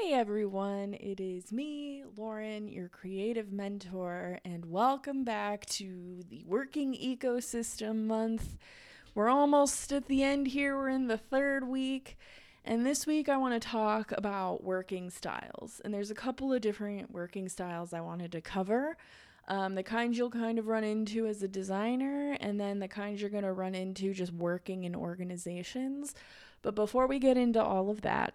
Hey everyone, it is me, Lauren, your creative mentor, and welcome back to the Working Ecosystem Month. We're almost at the end here, we're in the third week, and this week I want to talk about working styles. And there's a couple of different working styles I wanted to cover. Um, the kinds you'll kind of run into as a designer, and then the kinds you're going to run into just working in organizations. But before we get into all of that,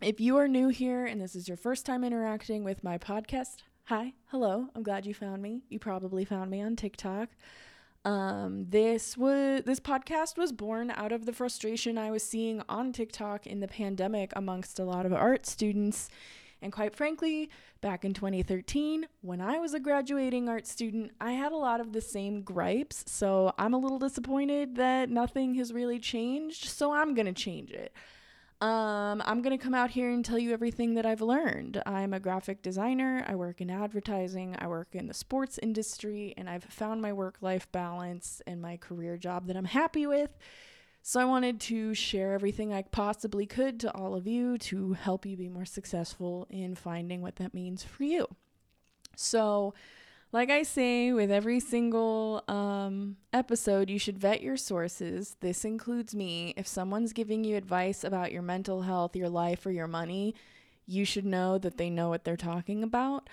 if you are new here and this is your first time interacting with my podcast, hi, hello, I'm glad you found me. You probably found me on TikTok. Um, this was this podcast was born out of the frustration I was seeing on TikTok in the pandemic amongst a lot of art students. And quite frankly, back in 2013, when I was a graduating art student, I had a lot of the same gripes. So I'm a little disappointed that nothing has really changed. So I'm going to change it. Um, I'm going to come out here and tell you everything that I've learned. I'm a graphic designer, I work in advertising, I work in the sports industry, and I've found my work life balance and my career job that I'm happy with. So I wanted to share everything I possibly could to all of you to help you be more successful in finding what that means for you. So, like I say with every single um, episode, you should vet your sources. This includes me. If someone's giving you advice about your mental health, your life, or your money, you should know that they know what they're talking about.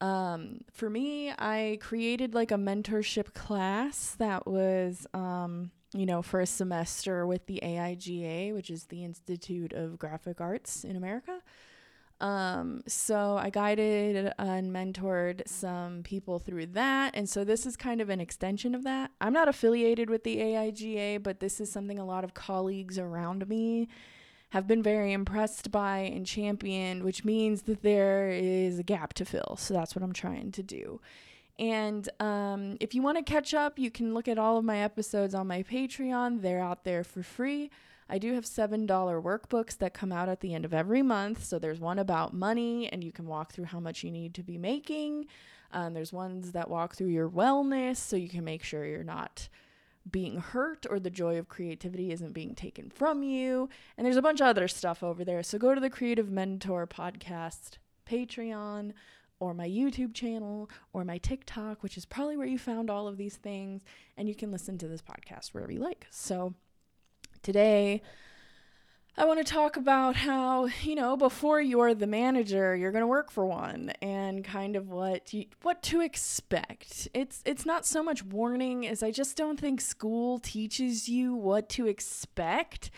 Um, for me, I created like a mentorship class that was, um, you know, for a semester with the AIGA, which is the Institute of Graphic Arts in America. Um, so I guided and mentored some people through that. And so this is kind of an extension of that. I'm not affiliated with the AIGA, but this is something a lot of colleagues around me have been very impressed by and championed, which means that there is a gap to fill. So that's what I'm trying to do. And um, if you want to catch up, you can look at all of my episodes on my Patreon. They're out there for free. I do have $7 workbooks that come out at the end of every month. So there's one about money, and you can walk through how much you need to be making. Um, there's ones that walk through your wellness, so you can make sure you're not being hurt or the joy of creativity isn't being taken from you. And there's a bunch of other stuff over there. So go to the Creative Mentor Podcast Patreon or my YouTube channel or my TikTok, which is probably where you found all of these things, and you can listen to this podcast wherever you like. So Today, I want to talk about how, you know, before you're the manager, you're going to work for one and kind of what you, what to expect. It's it's not so much warning as I just don't think school teaches you what to expect.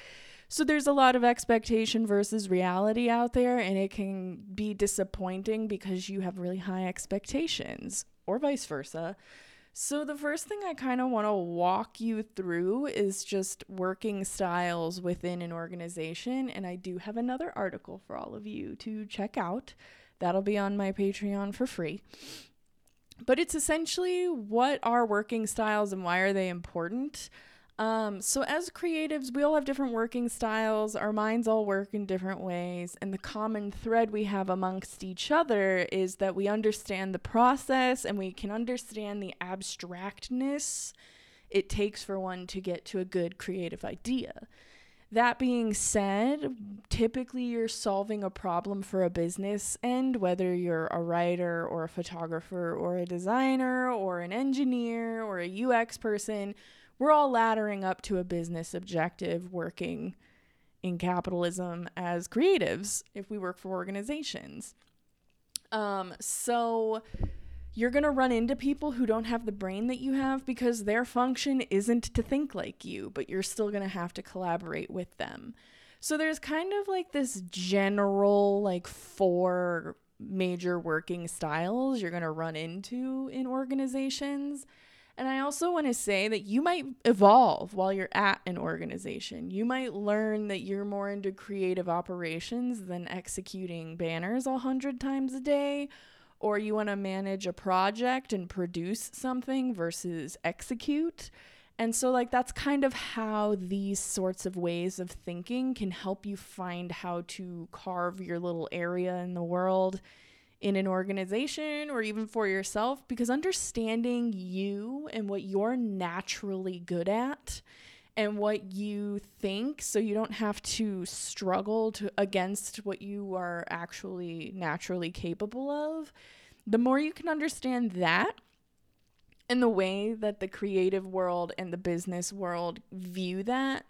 So there's a lot of expectation versus reality out there and it can be disappointing because you have really high expectations or vice versa. So, the first thing I kind of want to walk you through is just working styles within an organization. And I do have another article for all of you to check out. That'll be on my Patreon for free. But it's essentially what are working styles and why are they important? Um, so, as creatives, we all have different working styles. Our minds all work in different ways. And the common thread we have amongst each other is that we understand the process and we can understand the abstractness it takes for one to get to a good creative idea. That being said, typically you're solving a problem for a business end, whether you're a writer or a photographer or a designer or an engineer or a UX person we're all laddering up to a business objective working in capitalism as creatives if we work for organizations. Um, so you're going to run into people who don't have the brain that you have because their function isn't to think like you, but you're still going to have to collaborate with them. So there's kind of like this general, like, four major working styles you're going to run into in organizations. And I also want to say that you might evolve while you're at an organization. You might learn that you're more into creative operations than executing banners a hundred times a day, or you want to manage a project and produce something versus execute. And so, like, that's kind of how these sorts of ways of thinking can help you find how to carve your little area in the world in an organization or even for yourself because understanding you and what you're naturally good at and what you think so you don't have to struggle to against what you are actually naturally capable of. The more you can understand that and the way that the creative world and the business world view that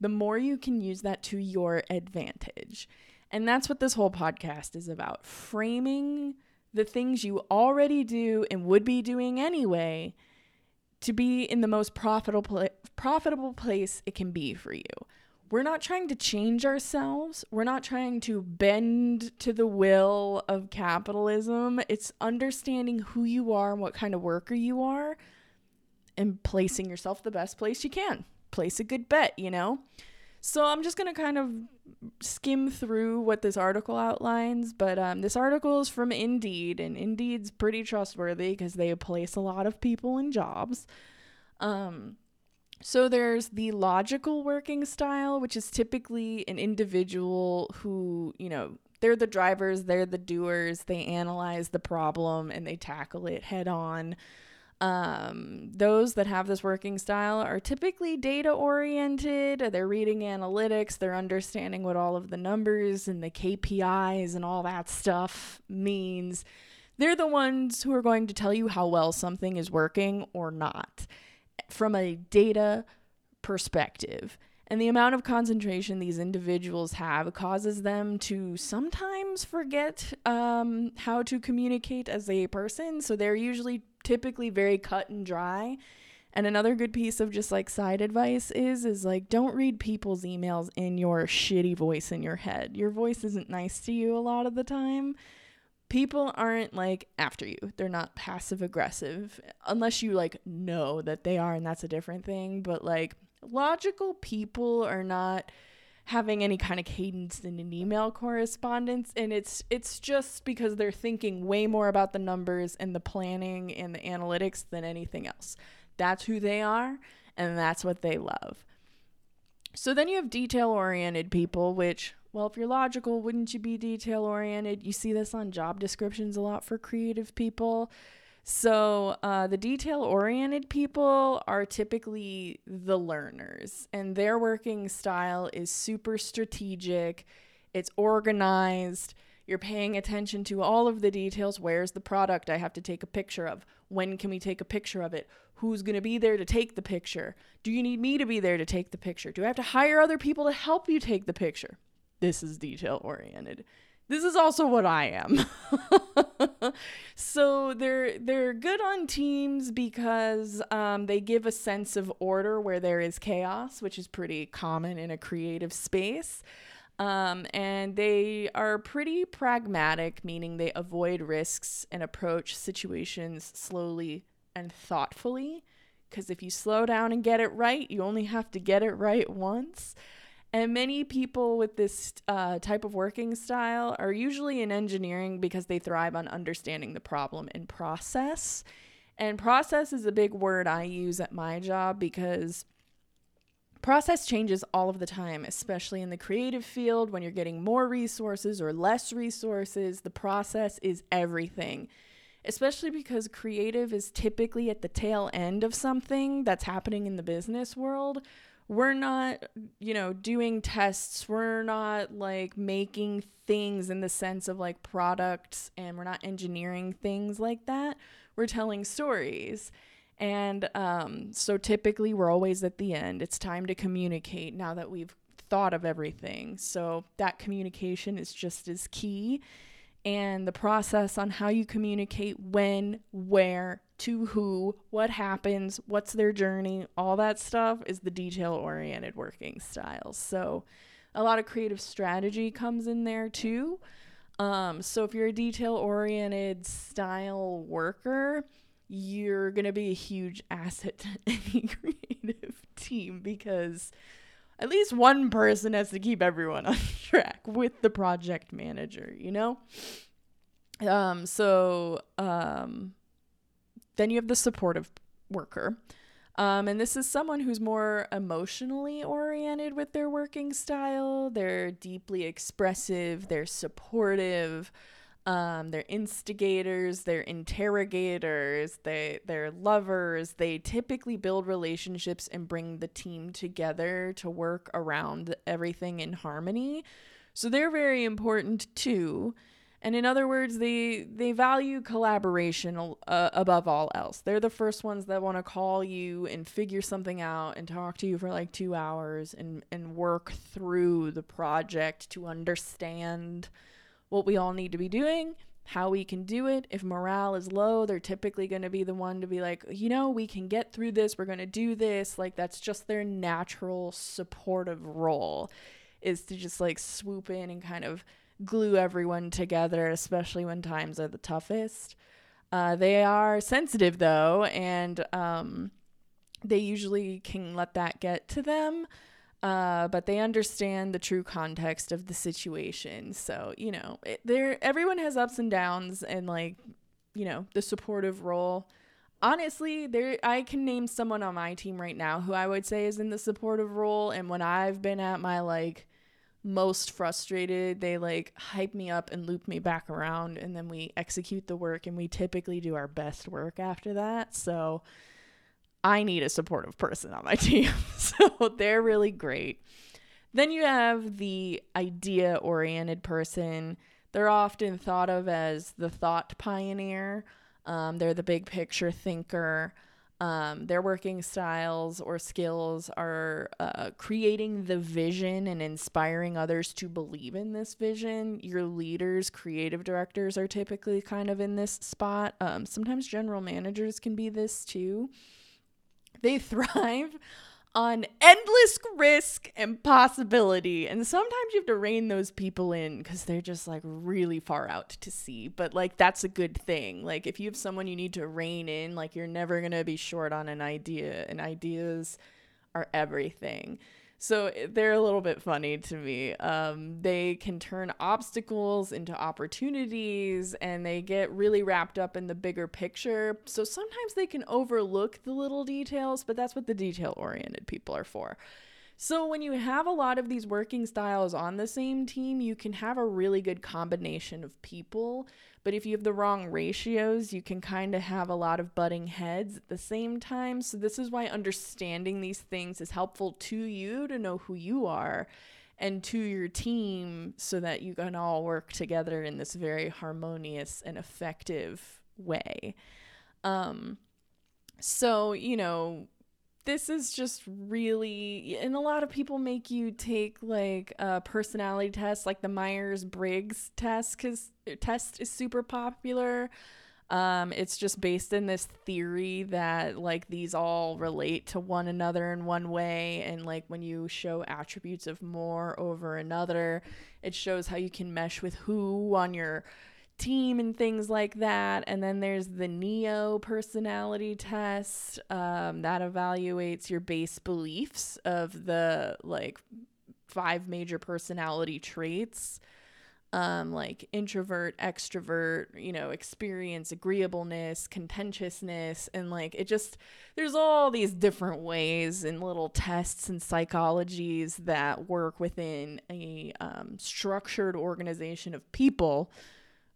the more you can use that to your advantage and that's what this whole podcast is about framing the things you already do and would be doing anyway to be in the most profitable profitable place it can be for you. We're not trying to change ourselves. We're not trying to bend to the will of capitalism. It's understanding who you are and what kind of worker you are and placing yourself the best place you can. Place a good bet, you know? So I'm just going to kind of skim through what this article outlines, but um, this article is from Indeed, and Indeed's pretty trustworthy because they place a lot of people in jobs. Um, so there's the logical working style, which is typically an individual who, you know, they're the drivers, they're the doers, they analyze the problem and they tackle it head on. Um, those that have this working style are typically data oriented. They're reading analytics, they're understanding what all of the numbers and the KPIs and all that stuff means. They're the ones who are going to tell you how well something is working or not from a data perspective. And the amount of concentration these individuals have causes them to sometimes forget um, how to communicate as a person. So they're usually typically very cut and dry. And another good piece of just like side advice is is like don't read people's emails in your shitty voice in your head. Your voice isn't nice to you a lot of the time. People aren't like after you. They're not passive aggressive unless you like know that they are and that's a different thing, but like logical people are not having any kind of cadence in an email correspondence and it's it's just because they're thinking way more about the numbers and the planning and the analytics than anything else. That's who they are and that's what they love. So then you have detail oriented people which well, if you're logical, wouldn't you be detail oriented? You see this on job descriptions a lot for creative people. So, uh, the detail oriented people are typically the learners, and their working style is super strategic, it's organized. You're paying attention to all of the details. Where's the product I have to take a picture of? When can we take a picture of it? Who's going to be there to take the picture? Do you need me to be there to take the picture? Do I have to hire other people to help you take the picture? This is detail oriented this is also what I am. so they're they're good on teams because um, they give a sense of order where there is chaos, which is pretty common in a creative space. Um, and they are pretty pragmatic, meaning they avoid risks and approach situations slowly and thoughtfully. Because if you slow down and get it right, you only have to get it right once. And many people with this uh, type of working style are usually in engineering because they thrive on understanding the problem and process. And process is a big word I use at my job because process changes all of the time, especially in the creative field when you're getting more resources or less resources. The process is everything. Especially because creative is typically at the tail end of something that's happening in the business world we're not, you know, doing tests. We're not like making things in the sense of like products and we're not engineering things like that. We're telling stories. And um, so typically we're always at the end. It's time to communicate now that we've thought of everything. So that communication is just as key and the process on how you communicate when, where, to who, what happens, what's their journey, all that stuff is the detail oriented working styles. So a lot of creative strategy comes in there too. Um, so if you're a detail oriented style worker, you're going to be a huge asset to any creative team because at least one person has to keep everyone on track with the project manager, you know? Um, so um, then you have the supportive worker. Um, and this is someone who's more emotionally oriented with their working style. They're deeply expressive, they're supportive. Um, they're instigators, they're interrogators, they they're lovers. They typically build relationships and bring the team together to work around everything in harmony. So they're very important too. And in other words, they they value collaboration uh, above all else. They're the first ones that want to call you and figure something out and talk to you for like 2 hours and and work through the project to understand what we all need to be doing, how we can do it. If morale is low, they're typically going to be the one to be like, "You know, we can get through this. We're going to do this." Like that's just their natural supportive role is to just like swoop in and kind of glue everyone together, especially when times are the toughest. Uh, they are sensitive though, and um, they usually can let that get to them. Uh, but they understand the true context of the situation. So you know, there everyone has ups and downs, and like you know, the supportive role. Honestly, there I can name someone on my team right now who I would say is in the supportive role, and when I've been at my like most frustrated, they like hype me up and loop me back around, and then we execute the work, and we typically do our best work after that. So I need a supportive person on my team. so they're really great. Then you have the idea oriented person. They're often thought of as the thought pioneer. Um, they're the big picture thinker. Um, their working styles or skills are uh, creating the vision and inspiring others to believe in this vision. Your leaders, creative directors are typically kind of in this spot. Um, sometimes general managers can be this too. They thrive on endless risk and possibility. And sometimes you have to rein those people in because they're just like really far out to sea. But like that's a good thing. Like if you have someone you need to rein in, like you're never going to be short on an idea, and ideas are everything. So eh, they're a little bit funny to me. Um, they can turn obstacles into opportunities and they get really wrapped up in the bigger picture. So sometimes they can overlook the little details, but that's what the detail oriented people are for. So when you have a lot of these working styles on the same team, you can have a really good combination of people but if you have the wrong ratios, you can kind of have a lot of butting heads at the same time. So, this is why understanding these things is helpful to you to know who you are and to your team so that you can all work together in this very harmonious and effective way. Um, so, you know, this is just really and a lot of people make you take like a personality test like the myers-briggs test because test is super popular. Um, it's just based in this theory that like these all relate to one another in one way and like when you show attributes of more over another it shows how you can mesh with who on your team and things like that. And then there's the NEO personality test um, that evaluates your base beliefs of the like five major personality traits. Um, like introvert, extrovert, you know, experience, agreeableness, conscientiousness, and like it just, there's all these different ways and little tests and psychologies that work within a um, structured organization of people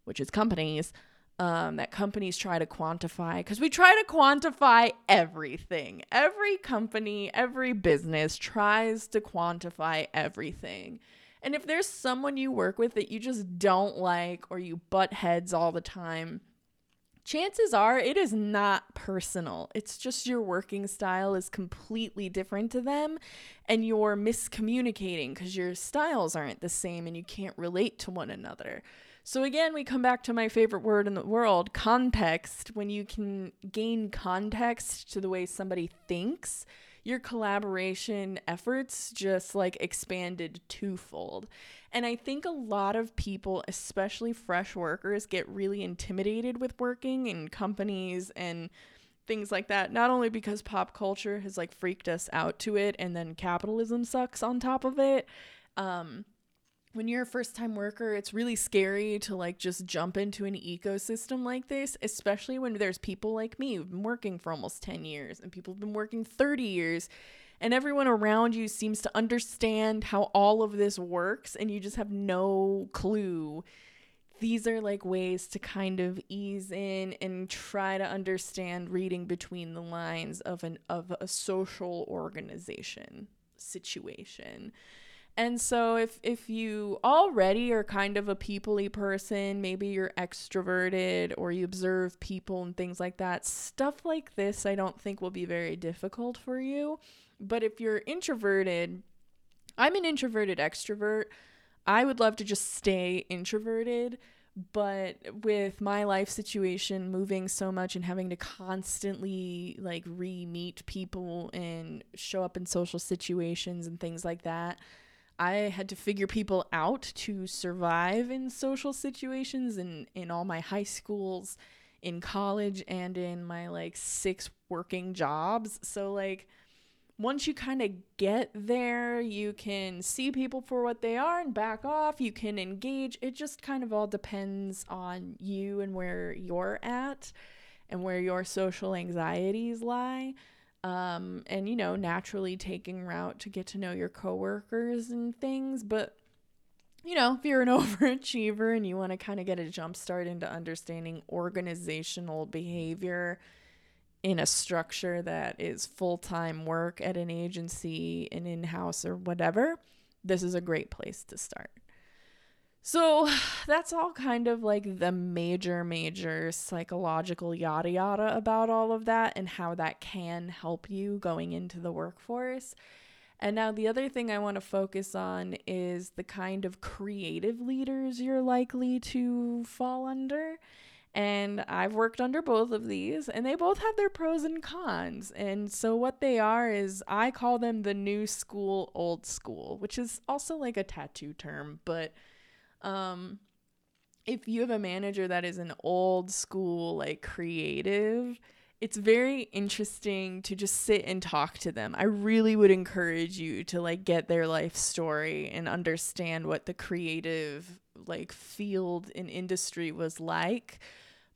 which is companies, um, that companies try to quantify because we try to quantify everything. Every company, every business tries to quantify everything. And if there's someone you work with that you just don't like or you butt heads all the time, chances are it is not personal. It's just your working style is completely different to them and you're miscommunicating because your styles aren't the same and you can't relate to one another. So again, we come back to my favorite word in the world, context. When you can gain context to the way somebody thinks, your collaboration efforts just like expanded twofold. And I think a lot of people, especially fresh workers, get really intimidated with working in companies and things like that. Not only because pop culture has like freaked us out to it and then capitalism sucks on top of it. Um, when you're a first time worker, it's really scary to like just jump into an ecosystem like this, especially when there's people like me who've been working for almost 10 years and people have been working 30 years and everyone around you seems to understand how all of this works and you just have no clue these are like ways to kind of ease in and try to understand reading between the lines of an of a social organization situation. And so if if you already are kind of a peoply person, maybe you're extroverted or you observe people and things like that, stuff like this I don't think will be very difficult for you. But if you're introverted, I'm an introverted extrovert. I would love to just stay introverted, but with my life situation moving so much and having to constantly like re-meet people and show up in social situations and things like that, I had to figure people out to survive in social situations in in all my high schools, in college and in my like six working jobs. So like once you kind of get there, you can see people for what they are and back off. You can engage. It just kind of all depends on you and where you're at and where your social anxieties lie. Um, and, you know, naturally taking route to get to know your coworkers and things. But, you know, if you're an overachiever and you want to kind of get a jump start into understanding organizational behavior, in a structure that is full time work at an agency, an in house, or whatever, this is a great place to start. So that's all kind of like the major, major psychological yada yada about all of that and how that can help you going into the workforce. And now, the other thing I want to focus on is the kind of creative leaders you're likely to fall under. And I've worked under both of these, and they both have their pros and cons. And so, what they are is I call them the new school, old school, which is also like a tattoo term. But um, if you have a manager that is an old school, like creative, it's very interesting to just sit and talk to them. I really would encourage you to like get their life story and understand what the creative like field and industry was like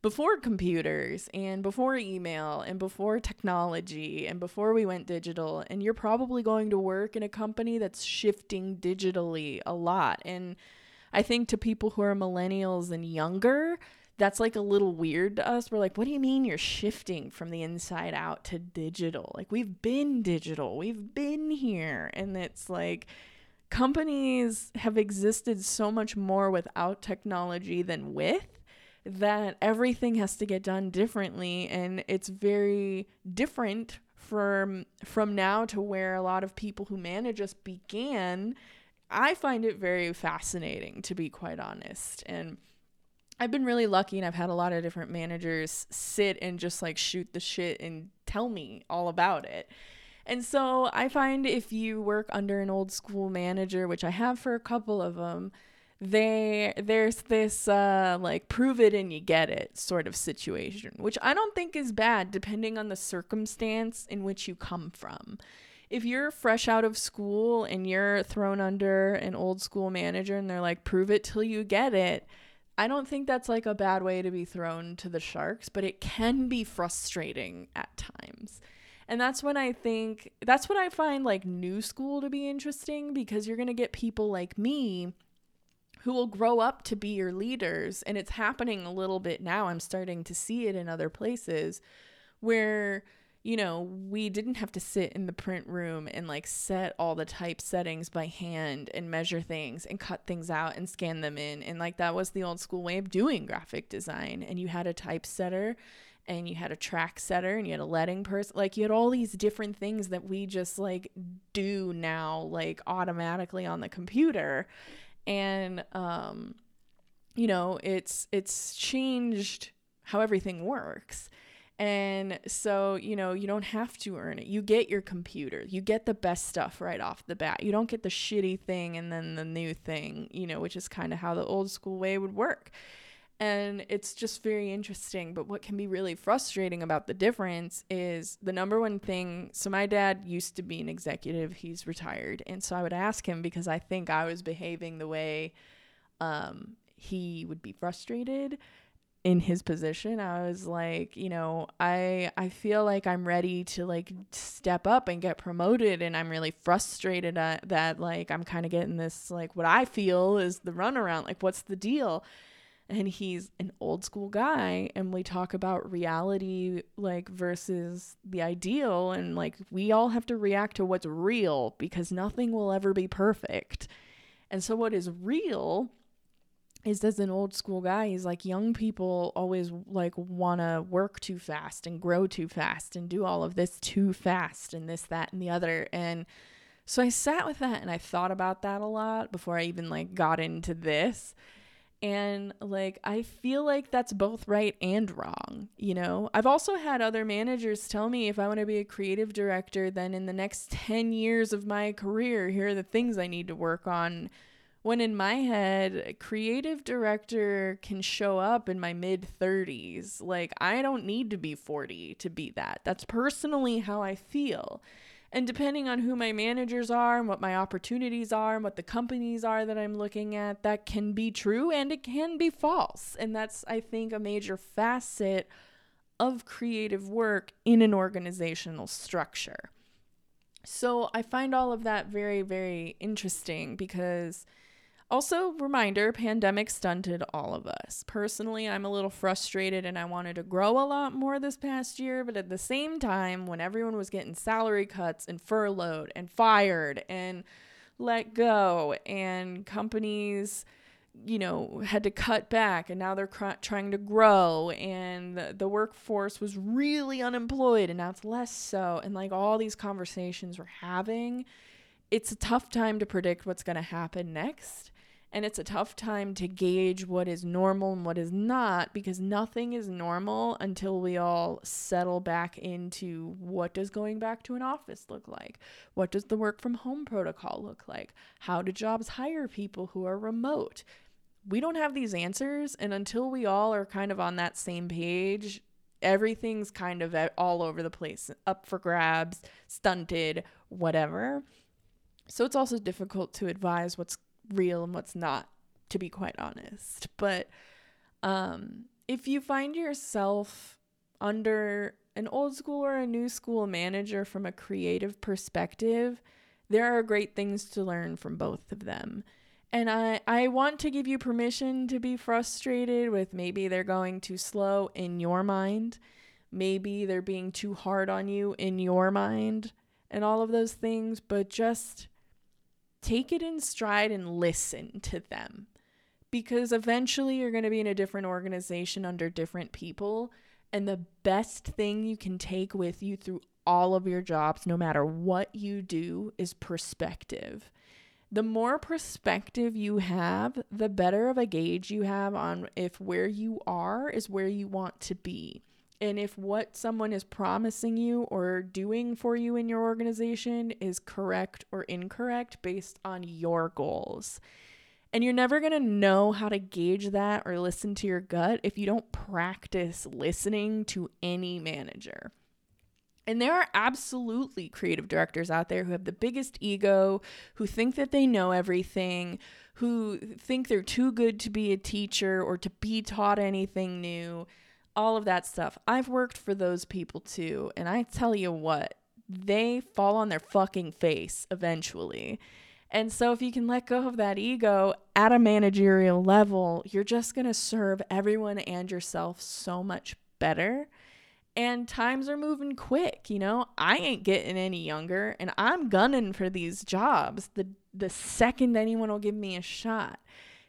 before computers and before email and before technology and before we went digital and you're probably going to work in a company that's shifting digitally a lot and i think to people who are millennials and younger that's like a little weird to us. We're like what do you mean you're shifting from the inside out to digital? Like we've been digital. We've been here. And it's like companies have existed so much more without technology than with that everything has to get done differently. And it's very different from from now to where a lot of people who manage us began i find it very fascinating to be quite honest and i've been really lucky and i've had a lot of different managers sit and just like shoot the shit and tell me all about it. And so i find if you work under an old school manager which i have for a couple of them they there's this uh like prove it and you get it sort of situation which i don't think is bad depending on the circumstance in which you come from if you're fresh out of school and you're thrown under an old school manager and they're like prove it till you get it i don't think that's like a bad way to be thrown to the sharks but it can be frustrating at times and that's when I think that's what I find like new school to be interesting because you're going to get people like me who will grow up to be your leaders. And it's happening a little bit now. I'm starting to see it in other places where, you know, we didn't have to sit in the print room and like set all the type settings by hand and measure things and cut things out and scan them in. And like that was the old school way of doing graphic design. And you had a typesetter and you had a track setter and you had a letting person like you had all these different things that we just like do now like automatically on the computer and um you know it's it's changed how everything works and so, you know, you don't have to earn it. You get your computer. You get the best stuff right off the bat. You don't get the shitty thing and then the new thing, you know, which is kind of how the old school way would work. And it's just very interesting. But what can be really frustrating about the difference is the number one thing. So, my dad used to be an executive, he's retired. And so I would ask him because I think I was behaving the way um, he would be frustrated in his position i was like you know i i feel like i'm ready to like step up and get promoted and i'm really frustrated at that like i'm kind of getting this like what i feel is the runaround like what's the deal and he's an old school guy and we talk about reality like versus the ideal and like we all have to react to what's real because nothing will ever be perfect. And so what is real is as an old school guy, he's like young people always like want to work too fast and grow too fast and do all of this too fast and this that and the other and so I sat with that and I thought about that a lot before I even like got into this and like, I feel like that's both right and wrong. You know, I've also had other managers tell me if I want to be a creative director, then in the next 10 years of my career, here are the things I need to work on. When in my head, a creative director can show up in my mid 30s. Like, I don't need to be 40 to be that. That's personally how I feel. And depending on who my managers are and what my opportunities are and what the companies are that I'm looking at, that can be true and it can be false. And that's, I think, a major facet of creative work in an organizational structure. So I find all of that very, very interesting because also, reminder pandemic stunted all of us. Personally, I'm a little frustrated and I wanted to grow a lot more this past year, but at the same time, when everyone was getting salary cuts and furloughed and fired and let go, and companies, you know, had to cut back and now they're cr- trying to grow, and the, the workforce was really unemployed and now it's less so, and like all these conversations we're having, it's a tough time to predict what's going to happen next and it's a tough time to gauge what is normal and what is not because nothing is normal until we all settle back into what does going back to an office look like? What does the work from home protocol look like? How do jobs hire people who are remote? We don't have these answers, and until we all are kind of on that same page, everything's kind of all over the place, up for grabs, stunted, whatever. So it's also difficult to advise what's real and what's not, to be quite honest. But um, if you find yourself under an old school or a new school manager from a creative perspective, there are great things to learn from both of them. And I, I want to give you permission to be frustrated with maybe they're going too slow in your mind. Maybe they're being too hard on you in your mind and all of those things, but just take it in stride and listen to them because eventually you're going to be in a different organization under different people. And the best thing you can take with you through all of your jobs, no matter what you do, is perspective. The more perspective you have, the better of a gauge you have on if where you are is where you want to be and if what someone is promising you or doing for you in your organization is correct or incorrect based on your goals. And you're never going to know how to gauge that or listen to your gut if you don't practice listening to any manager. And there are absolutely creative directors out there who have the biggest ego, who think that they know everything, who think they're too good to be a teacher or to be taught anything new all of that stuff. I've worked for those people too, and I tell you what, they fall on their fucking face eventually. And so, if you can let go of that ego at a managerial level, you're just going to serve everyone and yourself so much better. And times are moving quick, you know? I ain't getting any younger, and I'm gunning for these jobs the, the second anyone will give me a shot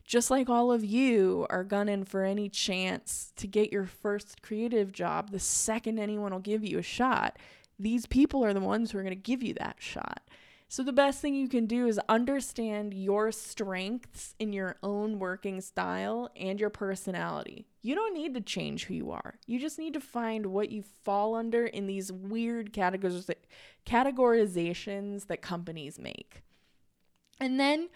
just like all of you are gunning for any chance to get your first creative job the second anyone will give you a shot, these people are the ones who are going to give you that shot. So, the best thing you can do is understand your strengths in your own working style and your personality. You don't need to change who you are. You just need to find what you fall under in these weird categoriz- categorizations that companies make. And then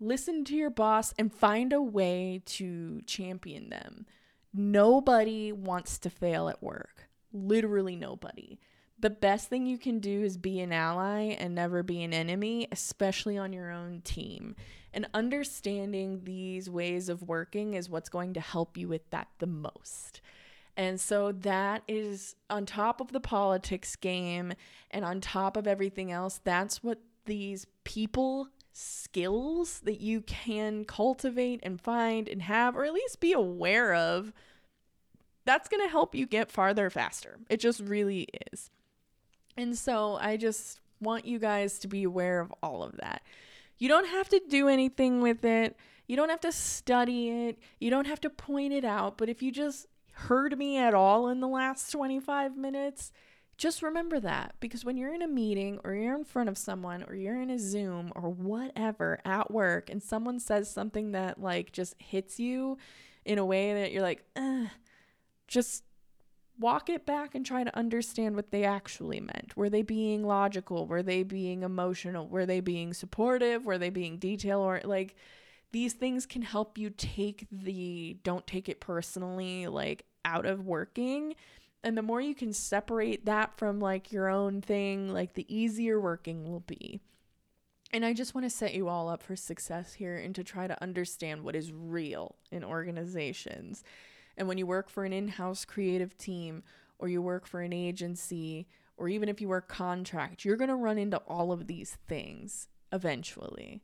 listen to your boss and find a way to champion them. Nobody wants to fail at work. Literally nobody. The best thing you can do is be an ally and never be an enemy, especially on your own team. And understanding these ways of working is what's going to help you with that the most. And so that is on top of the politics game and on top of everything else, that's what these people skills that you can cultivate and find and have, or at least be aware of, that's going to help you get farther faster. It just really is. And so I just want you guys to be aware of all of that. You don't have to do anything with it. You don't have to study it. You don't have to point it out. But if you just heard me at all in the last 25 minutes, just remember that because when you're in a meeting or you're in front of someone or you're in a Zoom or whatever at work and someone says something that like just hits you in a way that you're like, just walk it back and try to understand what they actually meant. Were they being logical? Were they being emotional? Were they being supportive? Were they being detail or like these things can help you take the don't take it personally like out of working and the more you can separate that from like your own thing, like the easier working will be. And I just want to set you all up for success here and to try to understand what is real in organizations. And when you work for an in house creative team, or you work for an agency, or even if you work contract, you're going to run into all of these things eventually.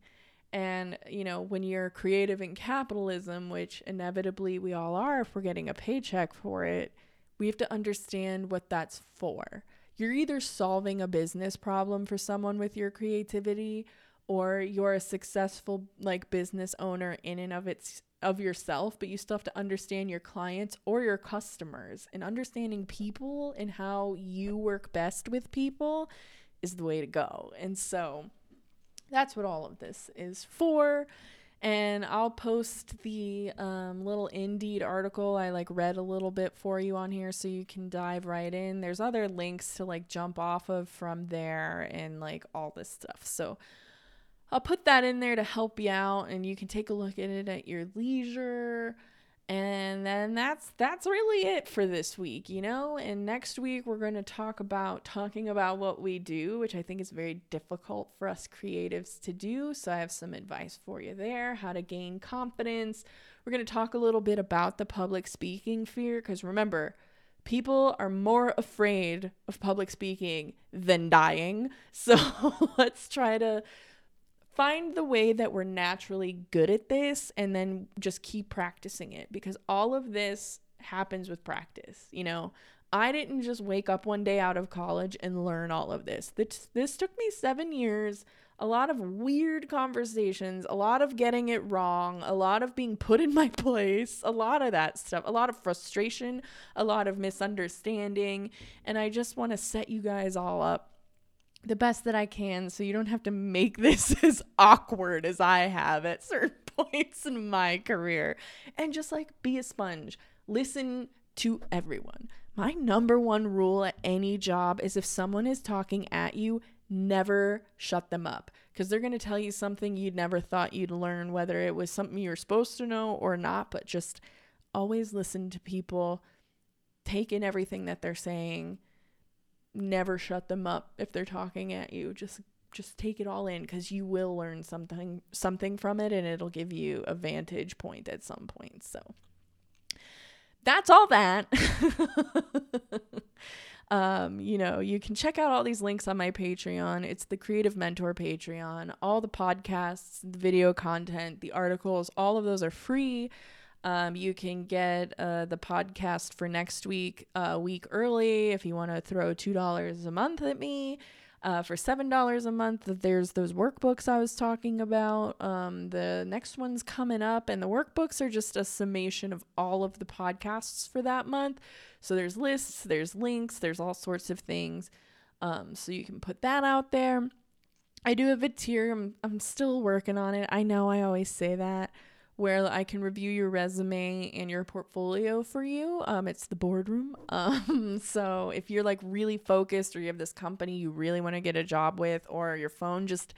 And, you know, when you're creative in capitalism, which inevitably we all are if we're getting a paycheck for it, we have to understand what that's for. You're either solving a business problem for someone with your creativity or you're a successful like business owner in and of its of yourself, but you still have to understand your clients or your customers. And understanding people and how you work best with people is the way to go. And so that's what all of this is for and I'll post the um, little Indeed article I like read a little bit for you on here so you can dive right in. There's other links to like jump off of from there and like all this stuff. So I'll put that in there to help you out and you can take a look at it at your leisure. And then that's that's really it for this week, you know? And next week we're going to talk about talking about what we do, which I think is very difficult for us creatives to do. So I have some advice for you there, how to gain confidence. We're going to talk a little bit about the public speaking fear because remember, people are more afraid of public speaking than dying. So let's try to find the way that we're naturally good at this and then just keep practicing it because all of this happens with practice. You know, I didn't just wake up one day out of college and learn all of this. This, this took me seven years, a lot of weird conversations, a lot of getting it wrong, a lot of being put in my place, a lot of that stuff, a lot of frustration, a lot of misunderstanding. And I just want to set you guys all up the best that I can so you don't have to make this as awkward as I have at certain points in my career. And just like be a sponge, listen to everyone. My number one rule at any job is if someone is talking at you, never shut them up because they're going to tell you something you'd never thought you'd learn, whether it was something you're supposed to know or not. But just always listen to people, take in everything that they're saying never shut them up if they're talking at you. Just just take it all in because you will learn something something from it and it'll give you a vantage point at some point. So that's all that. um, you know, you can check out all these links on my Patreon. It's the Creative Mentor Patreon. All the podcasts, the video content, the articles, all of those are free. Um, you can get uh, the podcast for next week a week early if you want to throw $2 a month at me. Uh, for $7 a month, there's those workbooks I was talking about. Um, the next one's coming up, and the workbooks are just a summation of all of the podcasts for that month. So there's lists, there's links, there's all sorts of things. Um, so you can put that out there. I do have a tier. I'm, I'm still working on it. I know I always say that where I can review your resume and your portfolio for you. Um, it's the boardroom. Um, so if you're like really focused or you have this company you really want to get a job with, or your phone just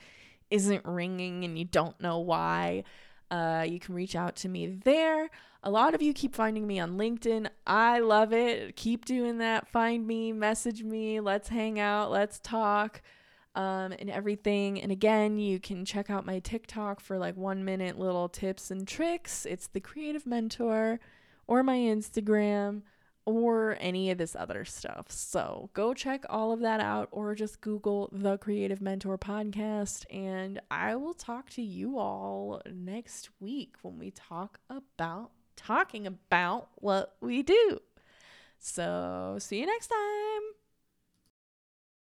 isn't ringing and you don't know why, uh, you can reach out to me there. A lot of you keep finding me on LinkedIn. I love it. Keep doing that. Find me, message me, let's hang out, let's talk um, and everything. And again, you can check out my TikTok for like one minute little tips and tricks. It's the Creative Mentor or my Instagram. or any of this other stuff. So go check all of that out or just Google the Creative Mentor podcast. And I will talk to you all next week when we talk about talking about what we do. So see you next time.